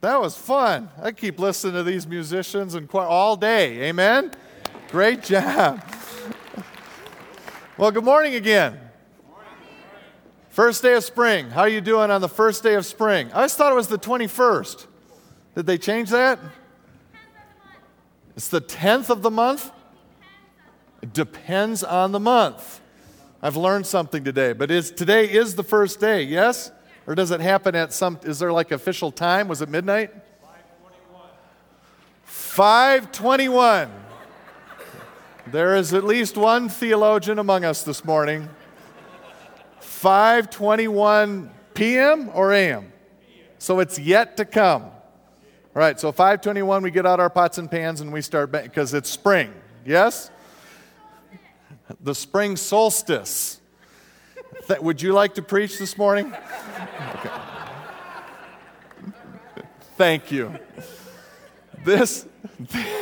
That was fun. I keep listening to these musicians and all day. Amen? Great job. Well, good morning again. First day of spring. How are you doing on the first day of spring? I thought it was the 21st. Did they change that? It's the 10th of the month? It depends on the month. I've learned something today, but is, today is the first day, yes? Or does it happen at some, is there like official time? Was it midnight? 521. There is at least one theologian among us this morning. 521 p.m. or a.m.? So it's yet to come. All right, so 521, we get out our pots and pans and we start, because it's spring. Yes? the spring solstice. Would you like to preach this morning? Okay. Thank you. This,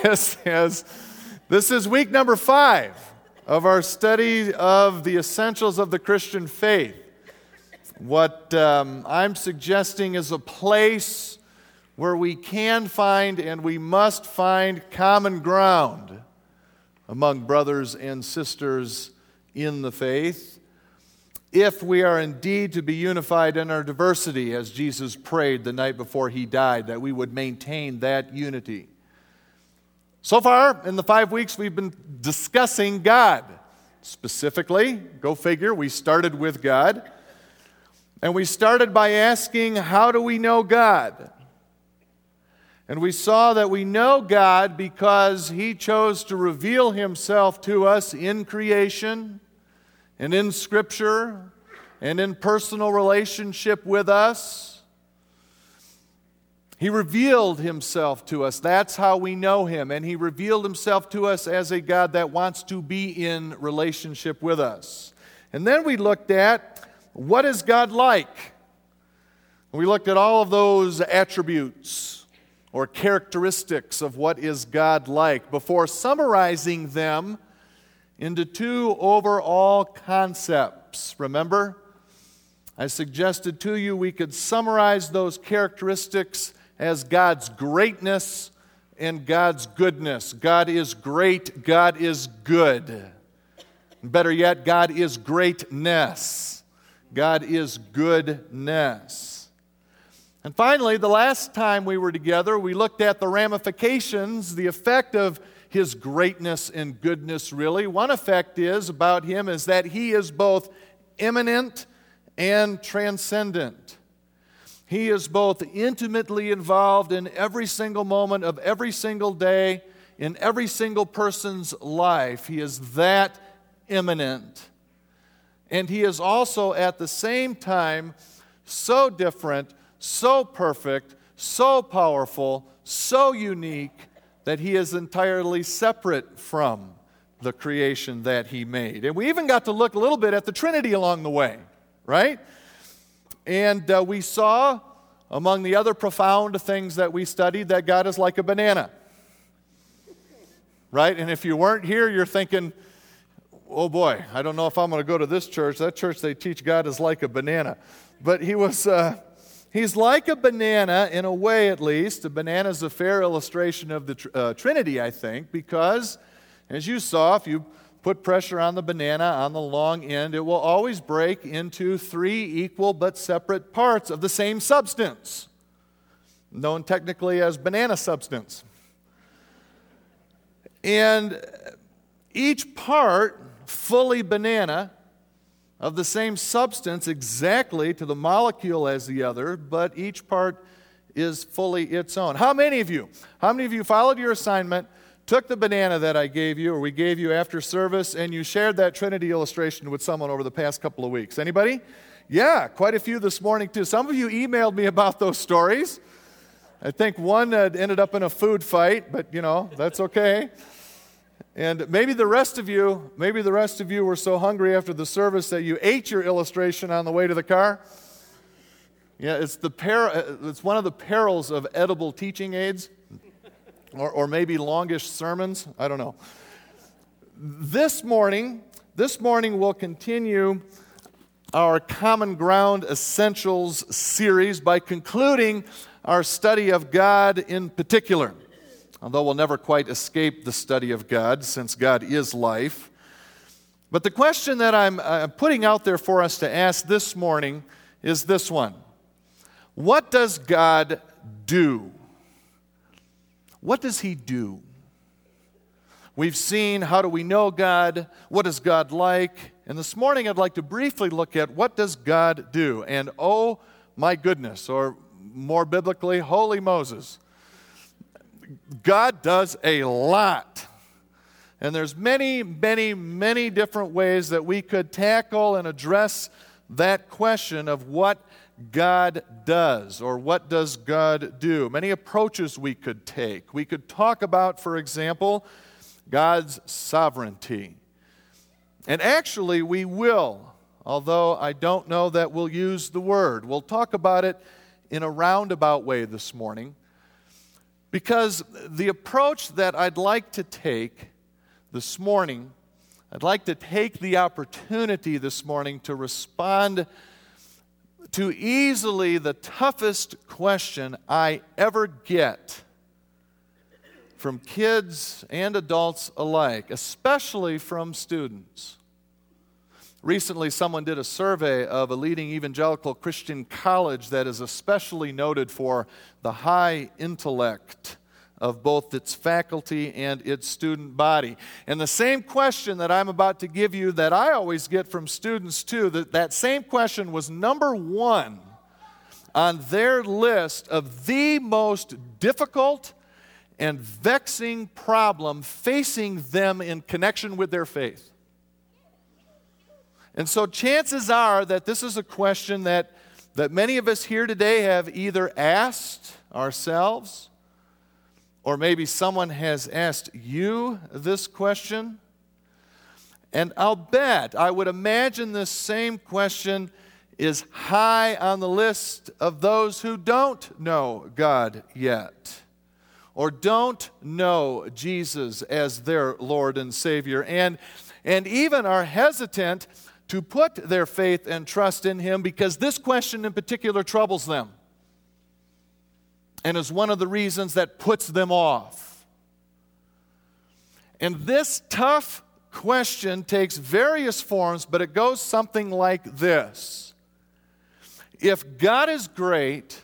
this, is, this is week number five of our study of the essentials of the Christian faith. What um, I'm suggesting is a place where we can find and we must find common ground among brothers and sisters in the faith. If we are indeed to be unified in our diversity, as Jesus prayed the night before he died, that we would maintain that unity. So far, in the five weeks, we've been discussing God. Specifically, go figure, we started with God. And we started by asking, How do we know God? And we saw that we know God because He chose to reveal Himself to us in creation and in Scripture and in personal relationship with us. He revealed Himself to us. That's how we know Him. And He revealed Himself to us as a God that wants to be in relationship with us. And then we looked at what is God like? We looked at all of those attributes or characteristics of what is God like before summarizing them into two overall concepts. Remember? I suggested to you we could summarize those characteristics as God's greatness and God's goodness. God is great, God is good. Better yet, God is greatness. God is goodness. And finally, the last time we were together, we looked at the ramifications, the effect of his greatness and goodness, really. One effect is about him is that he is both immanent and transcendent. He is both intimately involved in every single moment of every single day, in every single person's life. He is that immanent. And he is also at the same time so different so perfect, so powerful, so unique that he is entirely separate from the creation that he made. And we even got to look a little bit at the Trinity along the way, right? And uh, we saw, among the other profound things that we studied, that God is like a banana. Right? And if you weren't here, you're thinking, oh boy, I don't know if I'm going to go to this church. That church, they teach God is like a banana. But he was, uh, He's like a banana, in a way at least. A banana is a fair illustration of the tr- uh, Trinity, I think, because as you saw, if you put pressure on the banana on the long end, it will always break into three equal but separate parts of the same substance, known technically as banana substance. And each part, fully banana, of the same substance exactly to the molecule as the other, but each part is fully its own. How many of you, how many of you followed your assignment, took the banana that I gave you or we gave you after service and you shared that Trinity illustration with someone over the past couple of weeks? Anybody? Yeah, quite a few this morning too. Some of you emailed me about those stories. I think one ended up in a food fight, but you know, that's okay. And maybe the rest of you, maybe the rest of you were so hungry after the service that you ate your illustration on the way to the car. Yeah, it's, the per- uh, it's one of the perils of edible teaching aids, or, or maybe longish sermons. I don't know. This morning, this morning we'll continue our Common Ground Essentials series by concluding our study of God in particular. Although we'll never quite escape the study of God, since God is life. But the question that I'm uh, putting out there for us to ask this morning is this one What does God do? What does He do? We've seen how do we know God? What is God like? And this morning I'd like to briefly look at what does God do? And oh my goodness, or more biblically, holy Moses. God does a lot. And there's many, many, many different ways that we could tackle and address that question of what God does or what does God do. Many approaches we could take. We could talk about, for example, God's sovereignty. And actually, we will, although I don't know that we'll use the word. We'll talk about it in a roundabout way this morning because the approach that I'd like to take this morning, I'd like to take the opportunity this morning to respond to easily the toughest question I ever get from kids and adults alike, especially from students. Recently, someone did a survey of a leading evangelical Christian college that is especially noted for the high intellect of both its faculty and its student body. And the same question that I'm about to give you that I always get from students too, that, that same question was number one on their list of the most difficult and vexing problem facing them in connection with their faith. And so, chances are that this is a question that, that many of us here today have either asked ourselves, or maybe someone has asked you this question. And I'll bet, I would imagine this same question is high on the list of those who don't know God yet or don't know Jesus as their Lord and Savior and, and even are hesitant to put their faith and trust in Him because this question in particular troubles them and is one of the reasons that puts them off. And this tough question takes various forms, but it goes something like this If God is great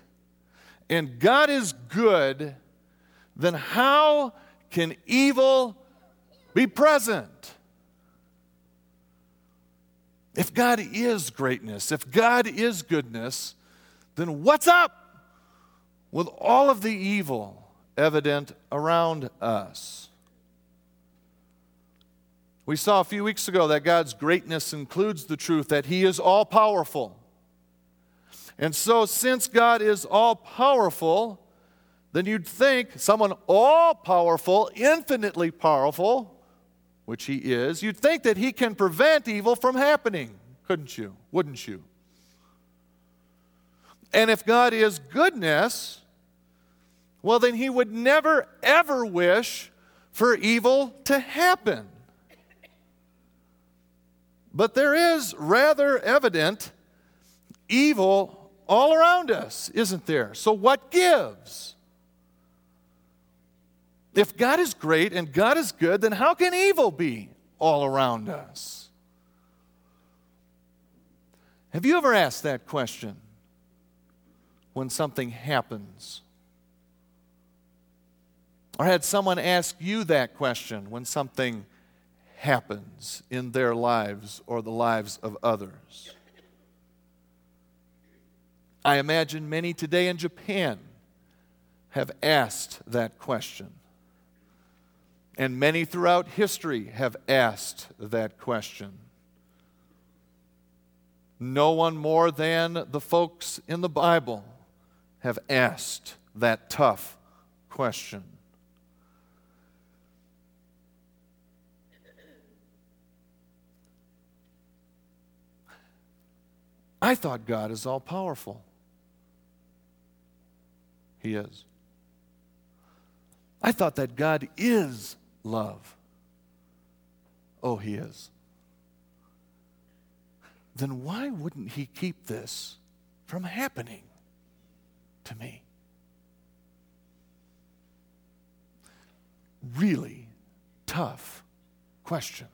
and God is good, then how can evil be present? If God is greatness, if God is goodness, then what's up with all of the evil evident around us? We saw a few weeks ago that God's greatness includes the truth that He is all powerful. And so, since God is all powerful, then you'd think someone all powerful, infinitely powerful, which he is, you'd think that he can prevent evil from happening, couldn't you? Wouldn't you? And if God is goodness, well, then he would never, ever wish for evil to happen. But there is rather evident evil all around us, isn't there? So, what gives? If God is great and God is good, then how can evil be all around us? Have you ever asked that question when something happens? Or had someone ask you that question when something happens in their lives or the lives of others? I imagine many today in Japan have asked that question. And many throughout history have asked that question. No one more than the folks in the Bible have asked that tough question. I thought God is all powerful. He is. I thought that God is love? Oh, he is. Then why wouldn't he keep this from happening to me? Really tough question.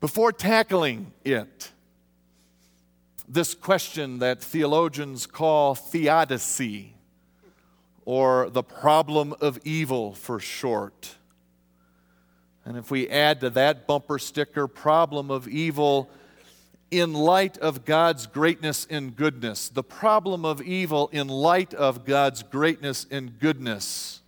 Before tackling it, this question that theologians call theodicy, or the problem of evil for short. And if we add to that bumper sticker, problem of evil, in light of God's greatness and goodness, the problem of evil in light of God's greatness and goodness.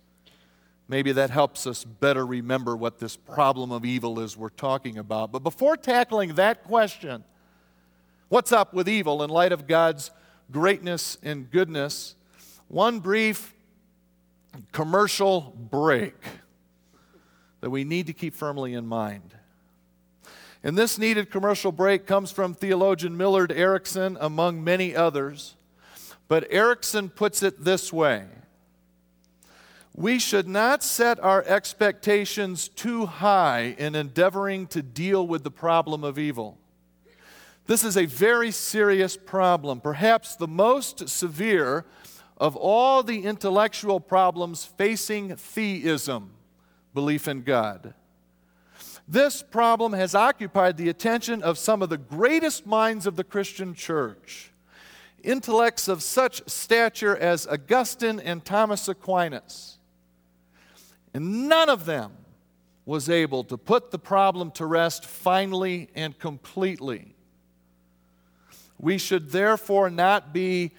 Maybe that helps us better remember what this problem of evil is we're talking about. But before tackling that question, what's up with evil in light of God's greatness and goodness, one brief commercial break that we need to keep firmly in mind. And this needed commercial break comes from theologian Millard Erickson, among many others. But Erickson puts it this way We should not set our expectations too high in endeavoring to deal with the problem of evil. This is a very serious problem, perhaps the most severe of all the intellectual problems facing theism, belief in God. This problem has occupied the attention of some of the greatest minds of the Christian church. Intellects of such stature as Augustine and Thomas Aquinas. And none of them was able to put the problem to rest finally and completely. We should therefore not be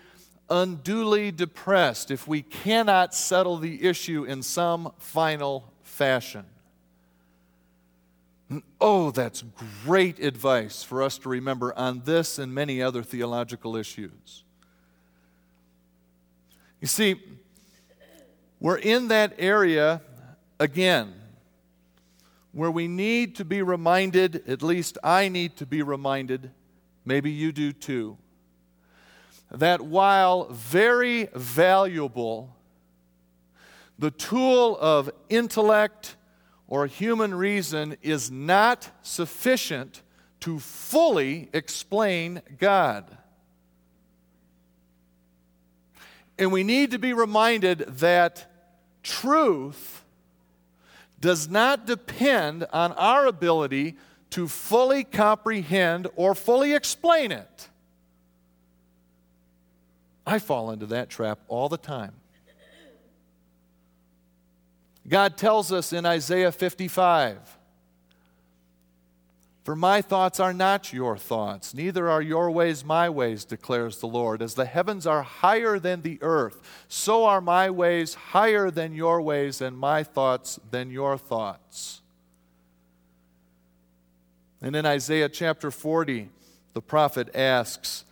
unduly depressed if we cannot settle the issue in some final fashion. Oh, that's great advice for us to remember on this and many other theological issues. You see, we're in that area again where we need to be reminded, at least I need to be reminded, maybe you do too, that while very valuable, the tool of intellect or human reason is not sufficient to fully explain God. And we need to be reminded that truth does not depend on our ability to fully comprehend or fully explain it. I fall into that trap all the time. God tells us in Isaiah 55 For my thoughts are not your thoughts, neither are your ways my ways, declares the Lord. As the heavens are higher than the earth, so are my ways higher than your ways, and my thoughts than your thoughts. And in Isaiah chapter 40, the prophet asks,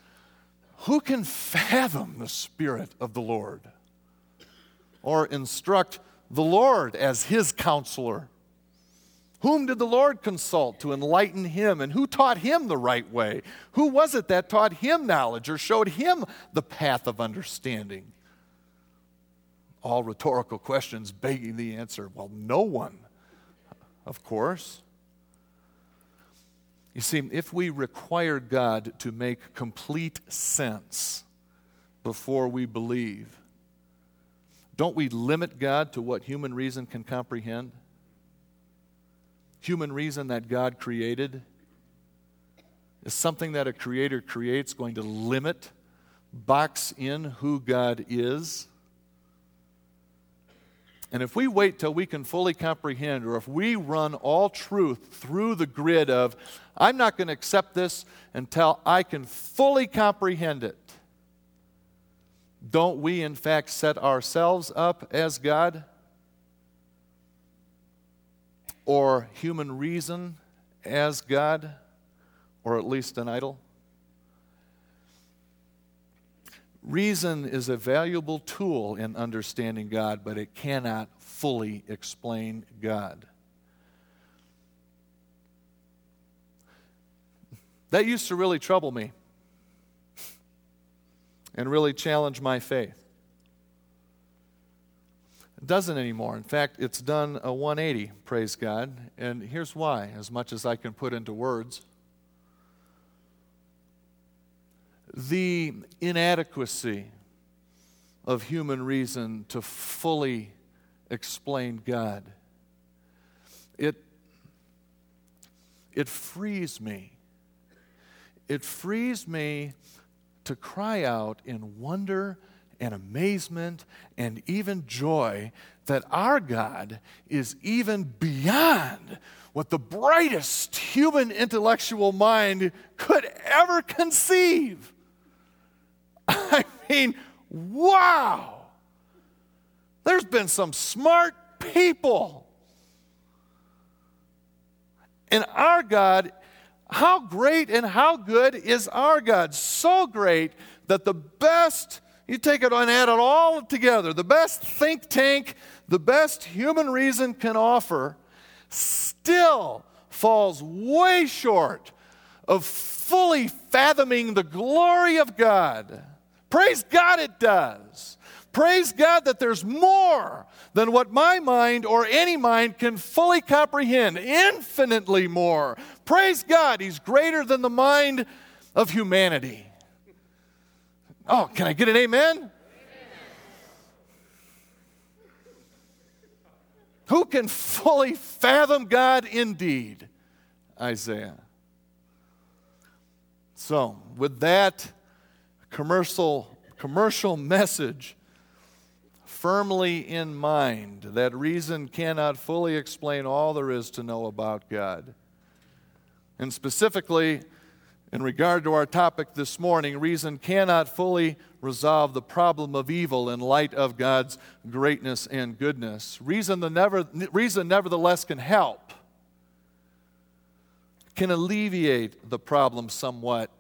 Who can fathom the Spirit of the Lord? Or instruct the Lord as his counselor. Whom did the Lord consult to enlighten him? And who taught him the right way? Who was it that taught him knowledge or showed him the path of understanding? All rhetorical questions begging the answer well, no one, of course. You see, if we require God to make complete sense before we believe, don't we limit God to what human reason can comprehend? Human reason that God created? Is something that a creator creates going to limit, box in who God is? And if we wait till we can fully comprehend, or if we run all truth through the grid of, I'm not going to accept this until I can fully comprehend it, don't we, in fact, set ourselves up as God? Or human reason as God? Or at least an idol? Reason is a valuable tool in understanding God, but it cannot fully explain God. That used to really trouble me and really challenge my faith. It doesn't anymore. In fact, it's done a 180, praise God. And here's why, as much as I can put into words. The inadequacy of human reason to fully explain God. It, it frees me. It frees me to cry out in wonder and amazement and even joy that our God is even beyond what the brightest human intellectual mind could ever conceive. I mean, wow! There's been some smart people. And our God, how great and how good is our God? So great that the best, you take it and add it all together, the best think tank, the best human reason can offer, still falls way short of fully fathoming the glory of God. Praise God, it does. Praise God that there's more than what my mind or any mind can fully comprehend, infinitely more. Praise God, He's greater than the mind of humanity. Oh, can I get an amen? amen? Who can fully fathom God indeed? Isaiah. So, with that commercial, commercial message firmly in mind, that reason cannot fully explain all there is to know about God. And specifically, in regard to our topic this morning, reason cannot fully resolve the problem of evil in light of God's greatness and goodness. Reason, the never, reason nevertheless can help can alleviate the problem somewhat.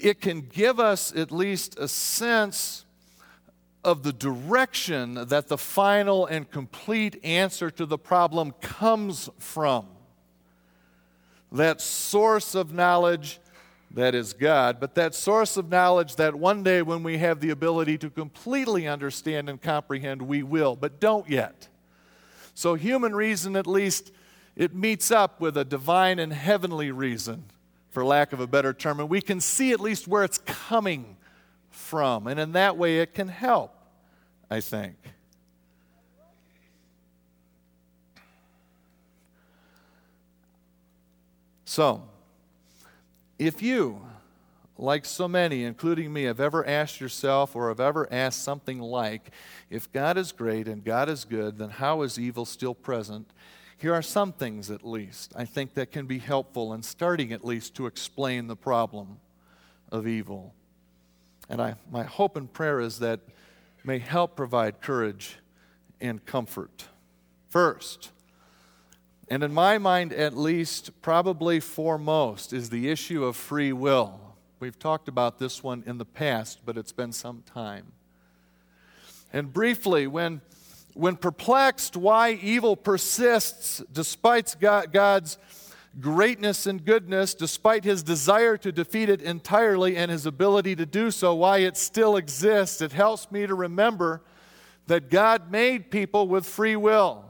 It can give us at least a sense of the direction that the final and complete answer to the problem comes from. That source of knowledge that is God, but that source of knowledge that one day when we have the ability to completely understand and comprehend, we will, but don't yet. So, human reason at least it meets up with a divine and heavenly reason, for lack of a better term, and we can see at least where it's coming from. And in that way, it can help, I think. So, if you, like so many, including me, have ever asked yourself or have ever asked something like, if God is great and God is good, then how is evil still present? Here are some things, at least, I think that can be helpful in starting at least to explain the problem of evil. And I, my hope and prayer is that may help provide courage and comfort. First, and in my mind at least, probably foremost, is the issue of free will. We've talked about this one in the past, but it's been some time. And briefly, when when perplexed why evil persists despite God's greatness and goodness, despite his desire to defeat it entirely and his ability to do so, why it still exists, it helps me to remember that God made people with free will.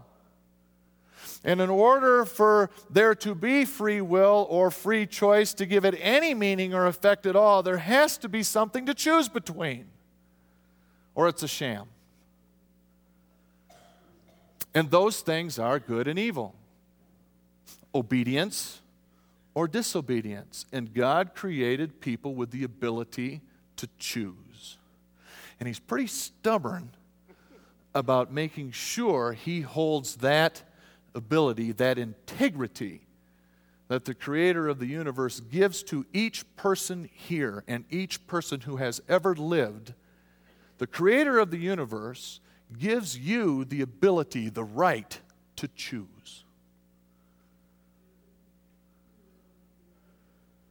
And in order for there to be free will or free choice to give it any meaning or effect at all, there has to be something to choose between, or it's a sham. And those things are good and evil obedience or disobedience. And God created people with the ability to choose. And He's pretty stubborn about making sure He holds that ability, that integrity that the creator of the universe gives to each person here and each person who has ever lived. The creator of the universe gives you the ability, the right to choose.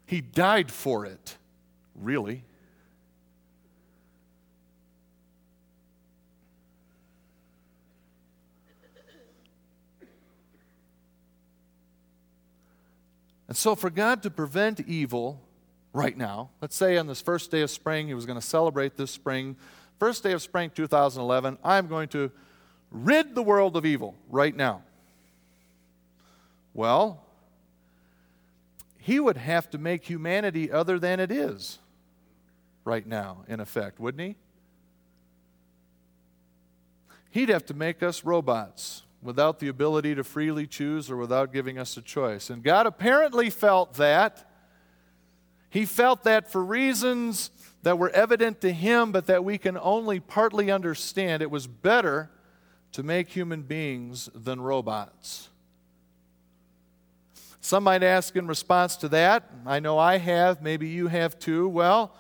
He died for it, really. And so, for God to prevent evil right now, let's say on this first day of spring, He was going to celebrate this spring First day of spring 2011, I'm going to rid the world of evil right now. Well, he would have to make humanity other than it is right now, in effect, wouldn't he? he'd have to make us robots without the ability to freely choose or without giving us a choice. And God apparently felt that. He felt that for reasons that were evident to him, but that we can only partly understand. It was better to make human beings than robots. Some might ask in response to that, I know I have, maybe you have too, well,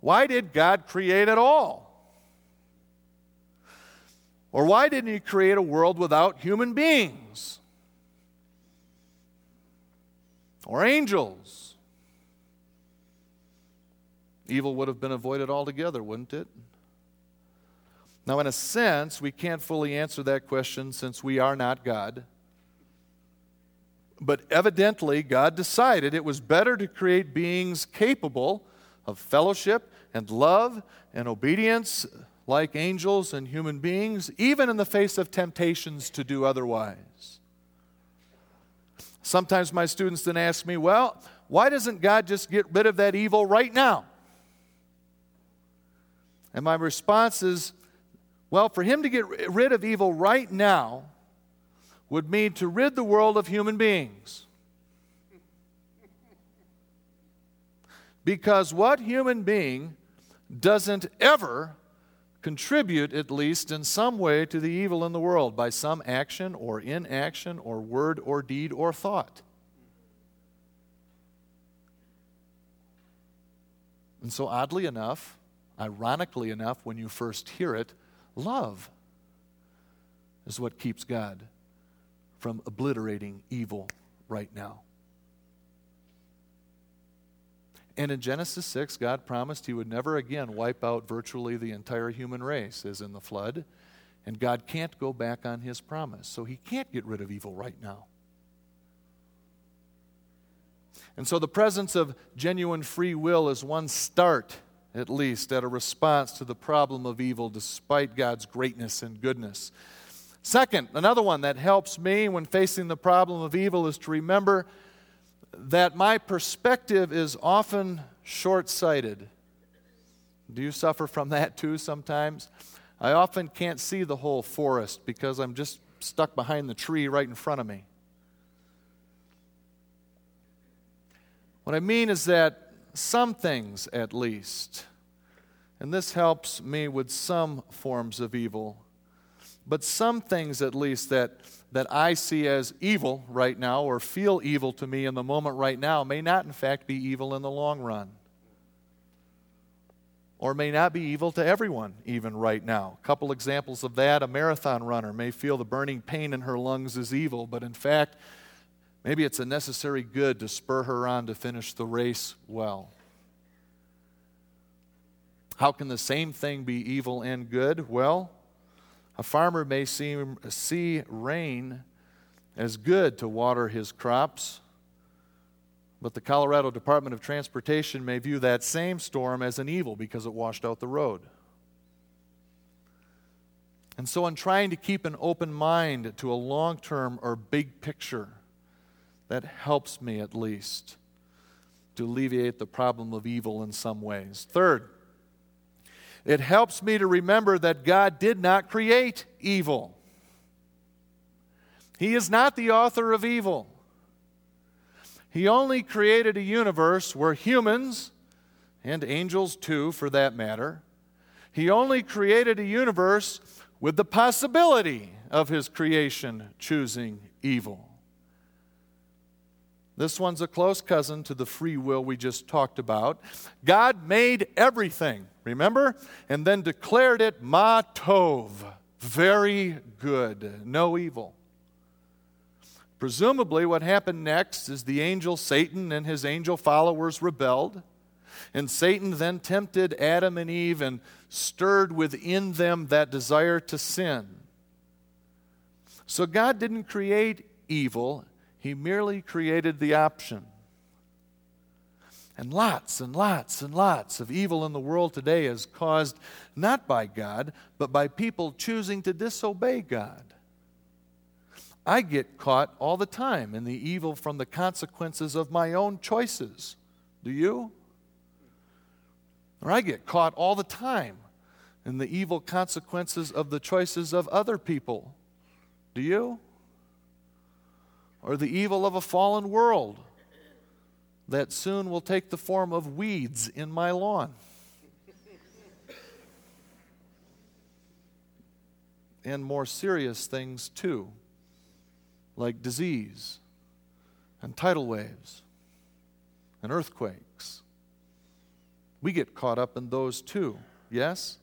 why did God create at all? Or why didn't He create a world without human beings? Or angels? Evil would have been avoided altogether, wouldn't it? Now, in a sense, we can't fully answer that question since we are not God. But evidently, God decided it was better to create beings capable of fellowship and love and obedience like angels and human beings, even in the face of temptations to do otherwise. Sometimes my students then ask me, well, why doesn't God just get rid of that evil right now? And my response is, well, for Him to get rid of evil right now would mean to rid the world of human beings. Because what human being doesn't ever contribute, at least in some way, to the evil in the world by some action or inaction or word or deed or thought? And so, oddly enough, ironically enough, when you first hear it, love is what keeps God from obliterating evil right now. And in Genesis 6, God promised He would never again wipe out virtually the entire human race as in the flood. And God can't go back on His promise. So He can't get rid of evil right now. And so the presence of genuine free will is one start, at least, at a response to the problem of evil despite God's greatness and goodness. Second, another one that helps me when facing the problem of evil is to remember that my perspective is often short sighted. Do you suffer from that too sometimes? I often can't see the whole forest because I'm just stuck behind the tree right in front of me. What I mean is that some things, at least, and this helps me with some forms of evil, but some things at least that, that I see as evil right now or feel evil to me in the moment right now may not, in fact, be evil in the long run. Or may not be evil to everyone, even right now. A couple examples of that a marathon runner may feel the burning pain in her lungs is evil, but in fact, maybe it's a necessary good to spur her on to finish the race well. How can the same thing be evil and good? Well, a farmer may see, see rain as good to water his crops, but the Colorado Department of Transportation may view that same storm as an evil because it washed out the road. And so, in trying to keep an open mind to a long term or big picture, that helps me at least to alleviate the problem of evil in some ways. Third, it helps me to remember that God did not create evil. He is not the author of evil. He only created a universe where humans, and angels too for that matter, he only created a universe with the possibility of his creation choosing evil. This one's a close cousin to the free will we just talked about. God made everything, remember? And then declared it ma tov, very good, no evil. Presumably, what happened next is the angel Satan and his angel followers rebelled. And Satan then tempted Adam and Eve and stirred within them that desire to sin. So God didn't create evil, he merely created the option. And lots and lots and lots of evil in the world today is caused not by God, but by people choosing to disobey God. I get caught all the time in the evil from the consequences of my own choices. Do you? Or I get caught all the time in the evil consequences of the choices of other people. Do you? Or the evil of a fallen world that soon will take the form of weeds in my lawn? and more serious things too, like disease and tidal waves and earthquakes. We get caught up in those too, yes?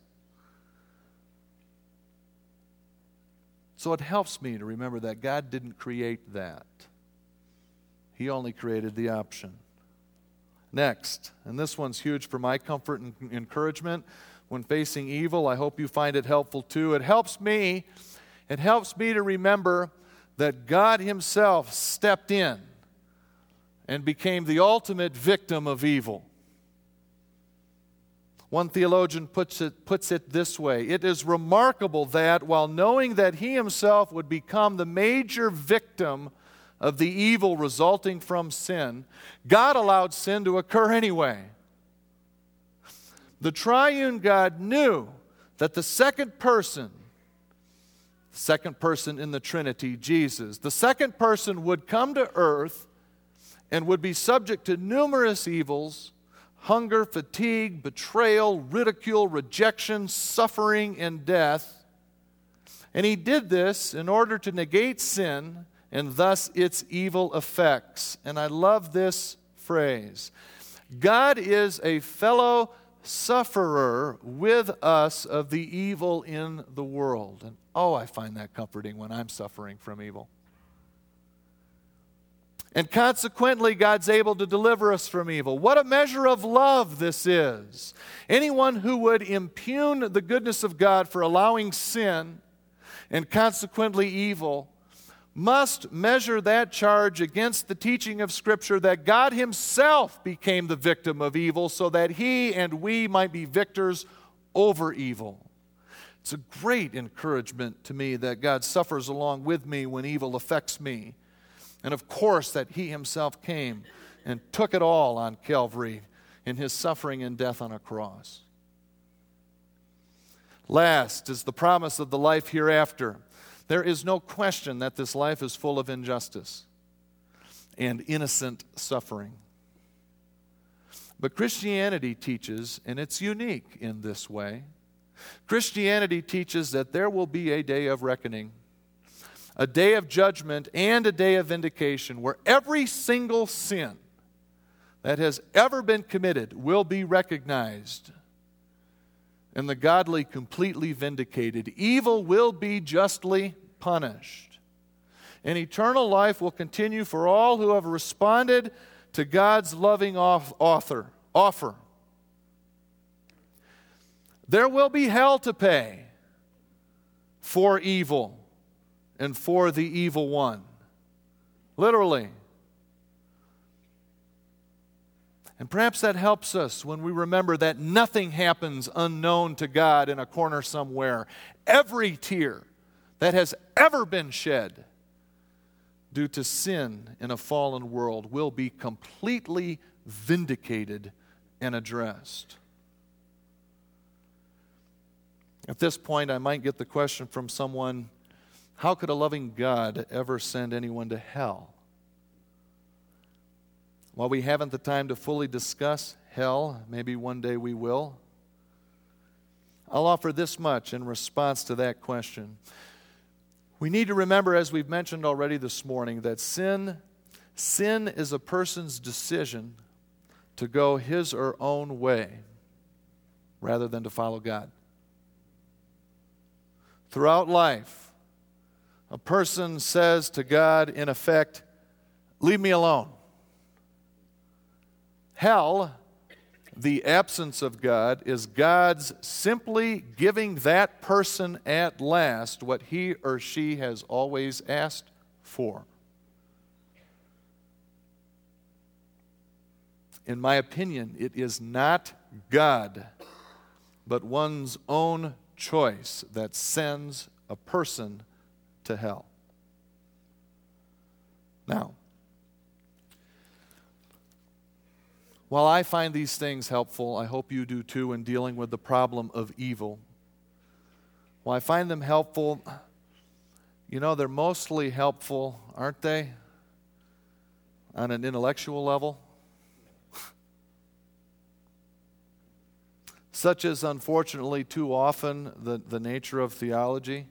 So it helps me to remember that God didn't create that, He only created the option. Next, and this one's huge for my comfort and encouragement when facing evil. I hope you find it helpful too. It helps me, it helps me to remember that God Himself stepped in and became the ultimate victim of evil. One theologian puts it, puts it this way It is remarkable that while knowing that he himself would become the major victim of the evil resulting from sin, God allowed sin to occur anyway. The triune God knew that the second person, the second person in the Trinity, Jesus, the second person would come to earth and would be subject to numerous evils hunger, fatigue, betrayal, ridicule, rejection, suffering, and death. And he did this in order to negate sin and thus its evil effects. And I love this phrase God is a fellow sufferer with us of the evil in the world. And oh, I find that comforting when I'm suffering from evil. And consequently, God's able to deliver us from evil. What a measure of love this is. Anyone who would impugn the goodness of God for allowing sin and consequently evil must measure that charge against the teaching of Scripture that God Himself became the victim of evil so that He and we might be victors over evil. It's a great encouragement to me that God suffers along with me when evil affects me and of course, that he himself came and took it all on Calvary in his suffering and death on a cross. Last is the promise of the life hereafter. There is no question that this life is full of injustice and innocent suffering. But Christianity teaches, and it's unique in this way Christianity teaches that there will be a day of reckoning a day of judgment and a day of vindication where every single sin that has ever been committed will be recognized and the godly completely vindicated. Evil will be justly punished. And eternal life will continue for all who have responded to God's loving author, offer. There will be hell to pay for evil and for the evil one. Literally. And perhaps that helps us when we remember that nothing happens unknown to God in a corner somewhere. Every tear that has ever been shed due to sin in a fallen world will be completely vindicated and addressed. At this point, I might get the question from someone how could a loving God ever send anyone to hell? While we haven't the time to fully discuss hell, maybe one day we will, I'll offer this much in response to that question. We need to remember, as we've mentioned already this morning, that sin, sin is a person's decision to go his or own way rather than to follow God. Throughout life, a person says to God, in effect, Leave me alone. Hell, the absence of God, is God's simply giving that person at last what he or she has always asked for. In my opinion, it is not God, but one's own choice that sends a person to hell. Now, while I find these things helpful, I hope you do too in dealing with the problem of evil Well, I find them helpful. You know, they're mostly helpful, aren't they? On an intellectual level. Such is unfortunately too often the, the nature of theology.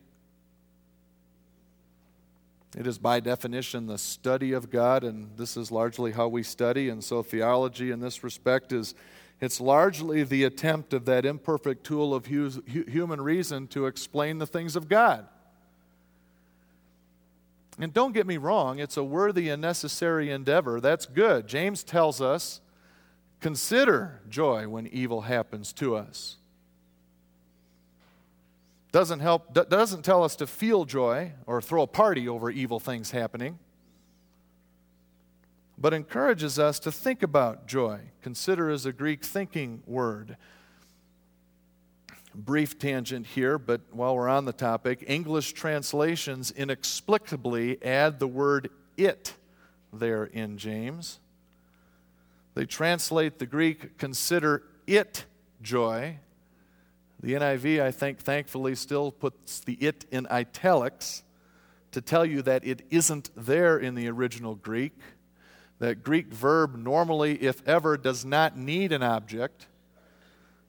It is by definition the study of God, and this is largely how we study. And so theology in this respect is it's largely the attempt of that imperfect tool of human reason to explain the things of God. And don't get me wrong, it's a worthy and necessary endeavor. That's good. James tells us consider joy when evil happens to us. Doesn't help doesn't tell us to feel joy or throw a party over evil things happening but encourages us to think about joy. Consider is a Greek thinking word. Brief tangent here, but while we're on the topic, English translations inexplicably add the word it there in James. They translate the Greek consider it joy. The NIV, I think, thankfully still puts the it in italics to tell you that it isn't there in the original Greek. That Greek verb normally, if ever, does not need an object.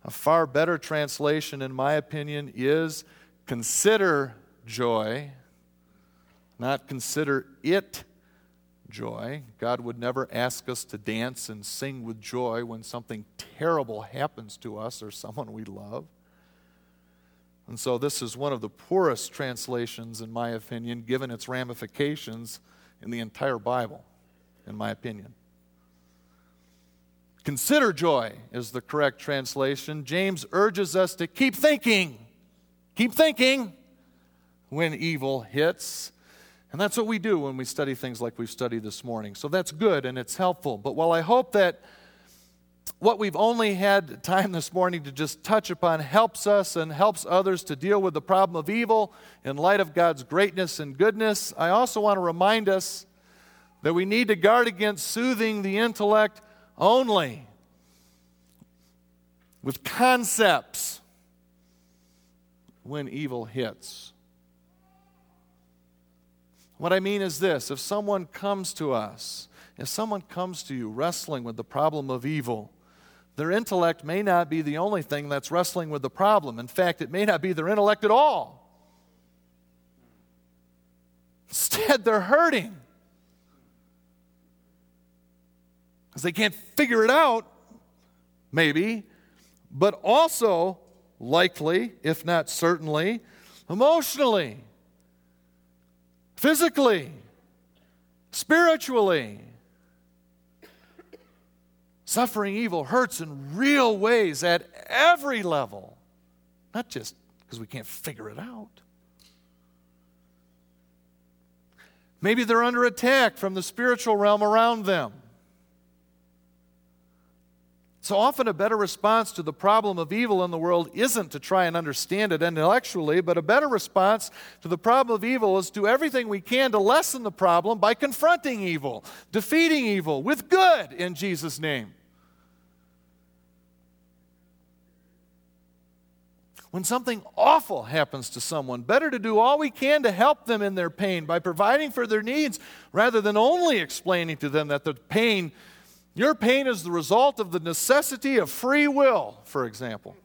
A far better translation, in my opinion, is consider joy, not consider it joy. God would never ask us to dance and sing with joy when something terrible happens to us or someone we love. And so, this is one of the poorest translations, in my opinion, given its ramifications in the entire Bible in my opinion. Consider joy is the correct translation. James urges us to keep thinking, keep thinking when evil hits. And that's what we do when we study things like we've studied this morning. So that's good and it's helpful. But while I hope that what we've only had time this morning to just touch upon helps us and helps others to deal with the problem of evil in light of God's greatness and goodness, I also want to remind us that we need to guard against soothing the intellect only with concepts when evil hits. What I mean is this if someone comes to us, if someone comes to you wrestling with the problem of evil, their intellect may not be the only thing that's wrestling with the problem. In fact, it may not be their intellect at all. Instead, they're hurting. because they can't figure it out, maybe, but also likely, if not certainly, emotionally, physically, spiritually. Suffering evil hurts in real ways at every level, not just because we can't figure it out. Maybe they're under attack from the spiritual realm around them. So often, a better response to the problem of evil in the world isn't to try and understand it intellectually, but a better response to the problem of evil is to do everything we can to lessen the problem by confronting evil, defeating evil with good in Jesus' name. When something awful happens to someone, better to do all we can to help them in their pain by providing for their needs rather than only explaining to them that the pain your pain is the result of the necessity of free will, for example.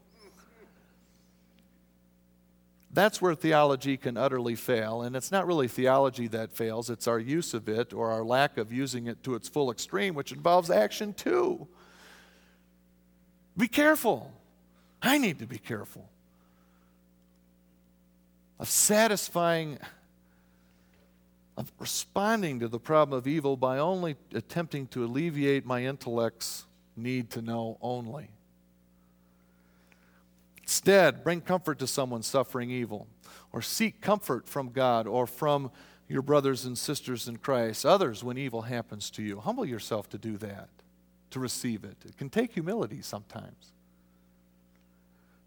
That's where theology can utterly fail. And it's not really theology that fails, it's our use of it or our lack of using it to its full extreme, which involves action too. Be careful. I need to be careful of satisfying of responding to the problem of evil by only attempting to alleviate my intellect's need to know only. Instead, bring comfort to someone suffering evil, or seek comfort from God or from your brothers and sisters in Christ, others when evil happens to you. Humble yourself to do that, to receive it. It can take humility sometimes.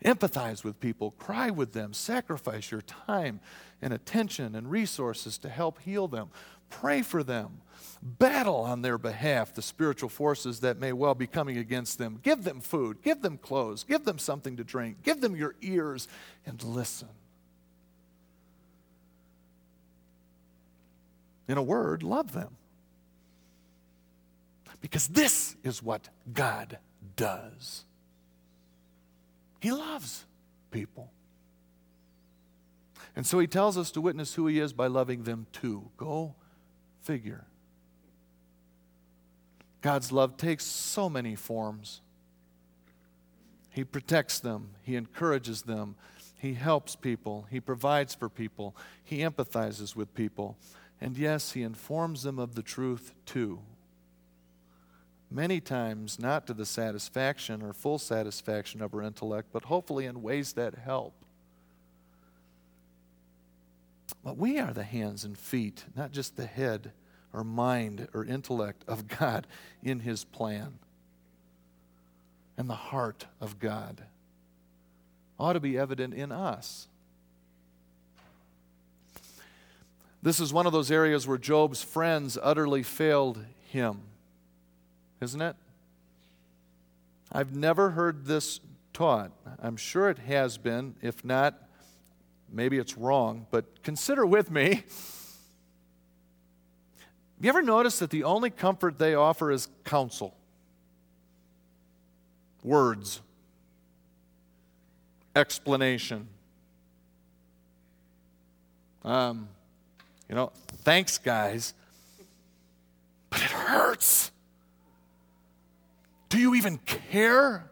Empathize with people, cry with them, sacrifice your time and attention and resources to help heal them. Pray for them. Battle on their behalf the spiritual forces that may well be coming against them. Give them food, give them clothes, give them something to drink, give them your ears, and listen. In a word, love them. Because this is what God does. He loves people. And so he tells us to witness who he is by loving them too. Go figure. God's love takes so many forms. He protects them, He encourages them, He helps people, He provides for people, He empathizes with people, and yes, He informs them of the truth too. Many times, not to the satisfaction or full satisfaction of our intellect, but hopefully in ways that help. But we are the hands and feet, not just the head or mind or intellect of God in His plan. And the heart of God ought to be evident in us. This is one of those areas where Job's friends utterly failed him, isn't it? I've never heard this taught. I'm sure it has been. If not, maybe it's wrong, but consider with me have you ever noticed that the only comfort they offer is counsel? Words, explanation. Um, you know, thanks, guys, but it hurts. Do you even care?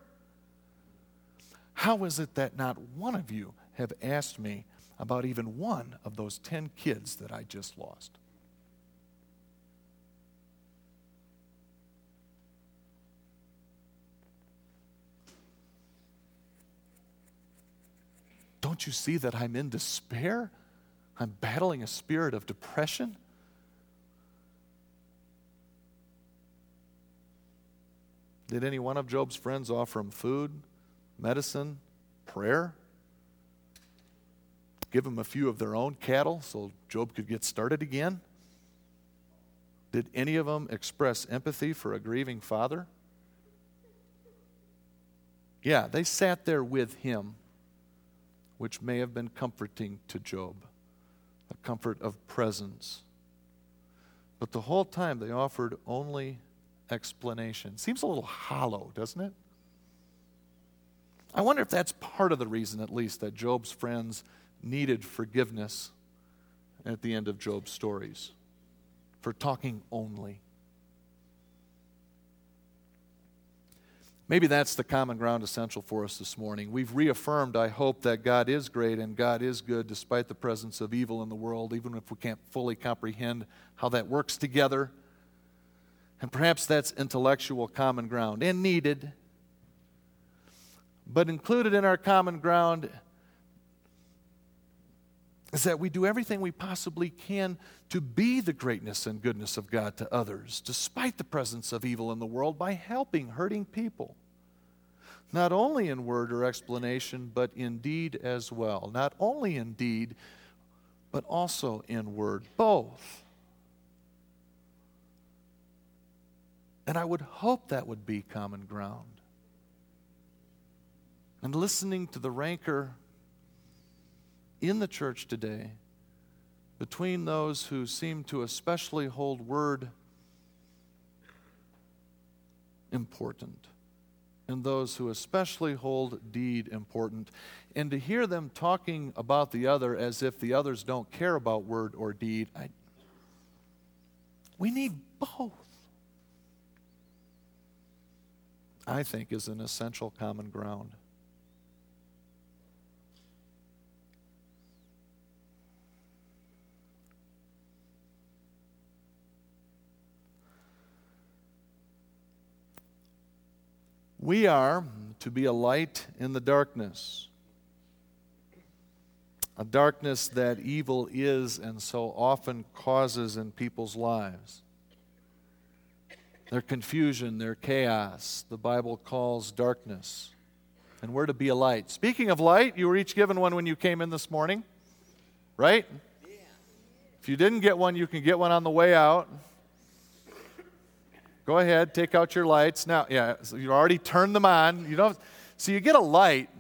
How is it that not one of you have asked me about even one of those 10 kids that I just lost? Don't you see that I'm in despair? I'm battling a spirit of depression. Did any one of Job's friends offer him food, medicine, prayer? Give him a few of their own cattle so Job could get started again? Did any of them express empathy for a grieving father? Yeah, they sat there with him which may have been comforting to Job, a comfort of presence. But the whole time they offered only explanation. Seems a little hollow, doesn't it? I wonder if that's part of the reason, at least, that Job's friends needed forgiveness at the end of Job's stories for talking only. Maybe that's the common ground essential for us this morning. We've reaffirmed, I hope, that God is great and God is good despite the presence of evil in the world, even if we can't fully comprehend how that works together. And perhaps that's intellectual common ground and needed. But included in our common ground is that we do everything we possibly can to be the greatness and goodness of God to others, despite the presence of evil in the world, by helping hurting people not only in word or explanation, but in deed as well. Not only in deed, but also in word. Both. And I would hope that would be common ground. And listening to the rancor in the church today between those who seem to especially hold word important and those who especially hold deed important. And to hear them talking about the other as if the others don't care about word or deed, I, we need both. I think is an essential common ground. We are to be a light in the darkness, a darkness that evil is and so often causes in people's lives. Their confusion, their chaos, the Bible calls darkness. And we're to be a light. Speaking of light, you were each given one when you came in this morning, right? If you didn't get one, you can get one on the way out. Go ahead, take out your lights. Now, yeah, so you already turned them on. You don't so you get a light.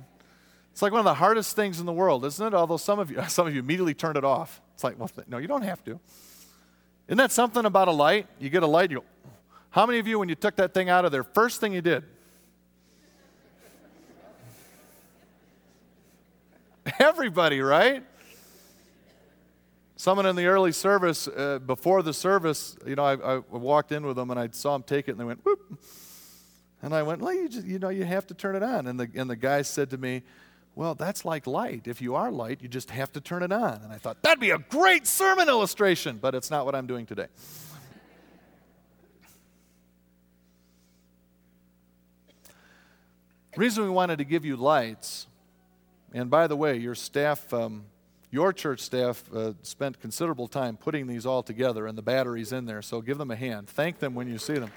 It's like one of the hardest things in the world, isn't it? Although some of you some of you immediately turned it off. It's like, well, no, you don't have to. Isn't that something about a light? You get a light, you go, how many of you, when you took that thing out of there, first thing you did? Everybody, right? Someone in the early service, uh, before the service, you know, I, I, walked in with them and I saw them take it and they went, whoop. And I went, well, you, just, you know, you have to turn it on. And the, and the guy said to me, well, that's like light. If you are light, you just have to turn it on. And I thought, that'd be a great sermon illustration, but it's not what I'm doing today. Reason we wanted to give you lights, and by the way, your staff, um, your church staff, uh, spent considerable time putting these all together and the batteries in there, so give them a hand. Thank them when you see them.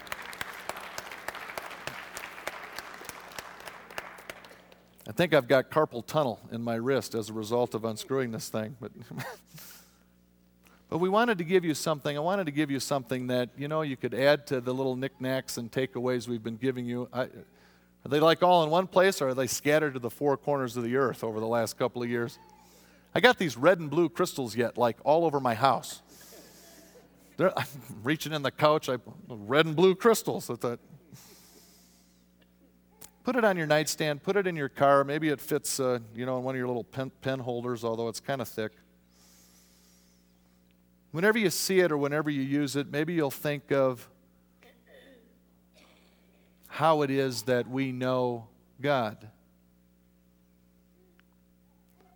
I think I've got carpal tunnel in my wrist as a result of unscrewing this thing. But, but we wanted to give you something. I wanted to give you something that, you know, you could add to the little knickknacks and takeaways we've been giving you. I, are they like all in one place or are they scattered to the four corners of the earth over the last couple of years? I got these red and blue crystals yet, like all over my house. They're, I'm reaching in the couch, I red and blue crystals. I thought, Put it on your nightstand, put it in your car. Maybe it fits, uh, you know, in one of your little pen, pen holders, although it's kind of thick. Whenever you see it or whenever you use it, maybe you'll think of how it is that we know God.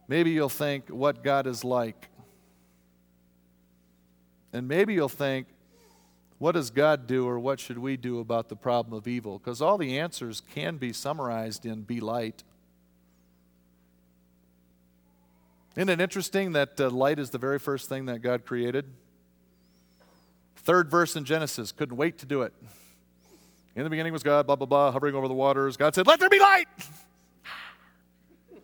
Maybe you'll think what God is like. And maybe you'll think, what does God do or what should we do about the problem of evil? Because all the answers can be summarized in be light. Isn't it interesting that uh, light is the very first thing that God created? Third verse in Genesis, couldn't wait to do it. In the beginning was God, blah, blah, blah, hovering over the waters. God said, Let there be light!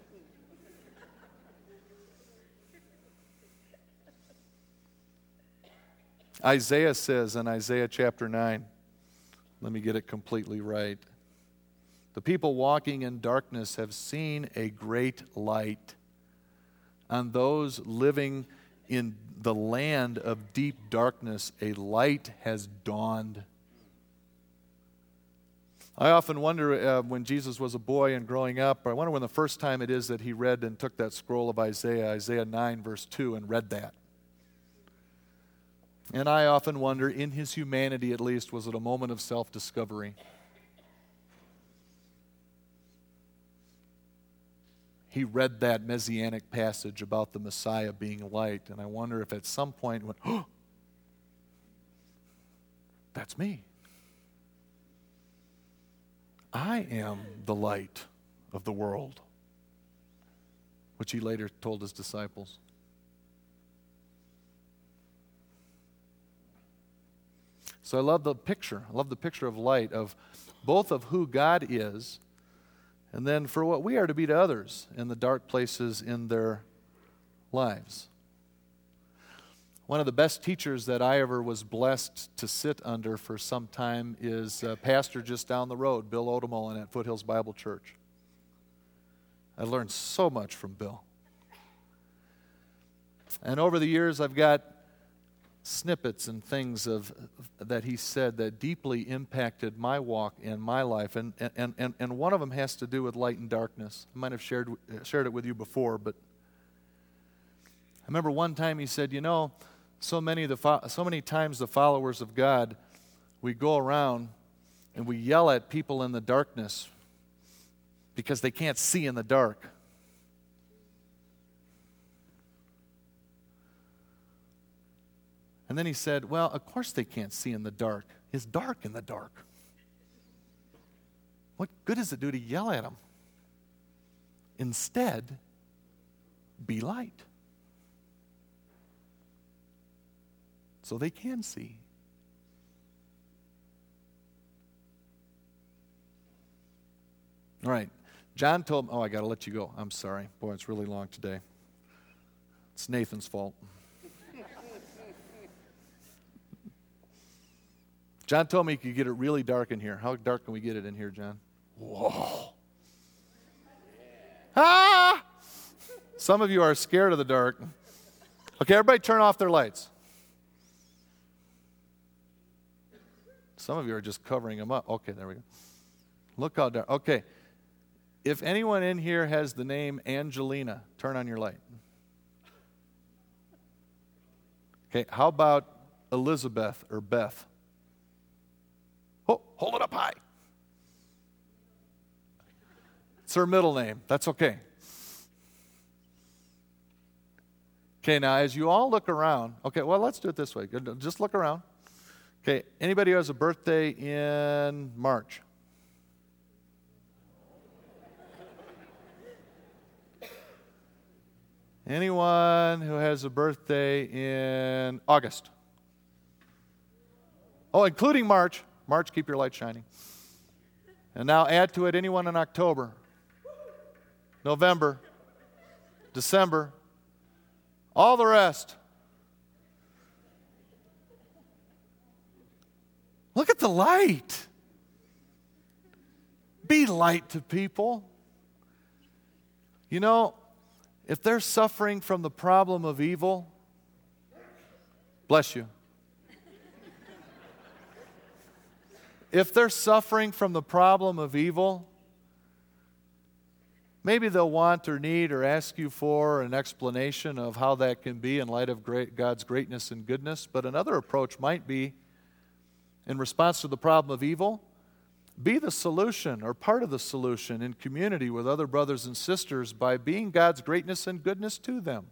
Isaiah says in Isaiah chapter 9, let me get it completely right. The people walking in darkness have seen a great light. On those living in the land of deep darkness, a light has dawned. I often wonder uh, when Jesus was a boy and growing up, I wonder when the first time it is that he read and took that scroll of Isaiah, Isaiah 9, verse 2, and read that. And I often wonder, in his humanity at least, was it a moment of self discovery? He read that messianic passage about the Messiah being light, and I wonder if at some point went, oh, that's me. I am the light of the world, which he later told his disciples. So I love the picture. I love the picture of light, of both of who God is, and then for what we are to be to others in the dark places in their lives. One of the best teachers that I ever was blessed to sit under for some time is a pastor just down the road, Bill Odemolen at Foothills Bible Church. I learned so much from Bill. And over the years, I've got snippets and things of that he said that deeply impacted my walk and my life and, and, and, and one of them has to do with light and darkness i might have shared, shared it with you before but i remember one time he said you know so many, the so many times the followers of god we go around and we yell at people in the darkness because they can't see in the dark And then he said, Well, of course they can't see in the dark. It's dark in the dark. What good does it do to yell at them? Instead, be light. So they can see. All right. John told me, oh, I got to let you go. I'm sorry. Boy, it's really long today. It's Nathan's fault. John told me you could get it really dark in here. How dark can we get it in here, John? Whoa. Ah! Some of you are scared of the dark. Okay, everybody turn off their lights. Some of you are just covering them up. Okay, there we go. Look out there. Okay. If anyone in here has the name Angelina, turn on your light. Okay, how about Elizabeth or Beth? Oh, hold it up high. It's her middle name. That's okay. Okay, now as you all look around, okay, well, let's do it this way. Just look around. Okay, anybody who has a birthday in March? Anyone who has a birthday in August? Oh, including March. March, keep your light shining. And now add to it anyone in October, November, December, all the rest. Look at the light. Be light to people. You know, if they're suffering from the problem of evil, bless you. if they're suffering from the problem of evil, maybe they'll want or need or ask you for an explanation of how that can be in light of great, God's greatness and goodness. But another approach might be in response to the problem of evil, be the solution or part of the solution in community with other brothers and sisters by being God's greatness and goodness to them.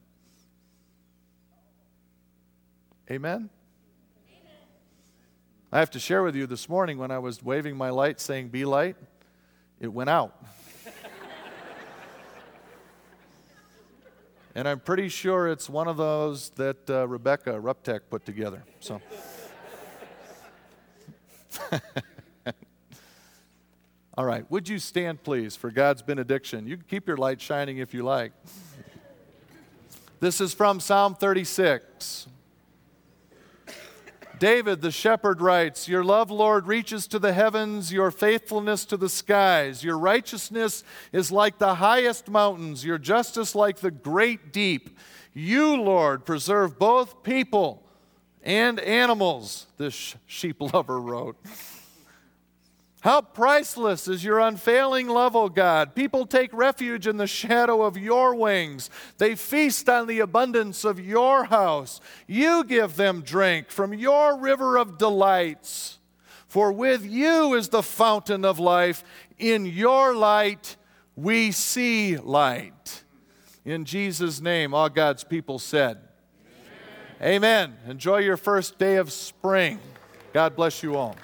Amen? I have to share with you this morning when I was waving my light saying, Be light, it went out. and I'm pretty sure it's one of those that uh, Rebecca Ruptek put together. So. All right, would you stand, please, for God's benediction? You can keep your light shining if you like. This is from Psalm 36. David the shepherd writes, Your love, Lord, reaches to the heavens, your faithfulness to the skies. Your righteousness is like the highest mountains, your justice like the great deep. You, Lord, preserve both people and animals, this sheep lover wrote. How priceless is your unfailing love, O God. People take refuge in the shadow of your wings. They feast on the abundance of your house. You give them drink from your river of delights. For with you is the fountain of life. In your light we see light. In Jesus' name, all God's people said. Amen. Enjoy your first day of spring. God bless you all.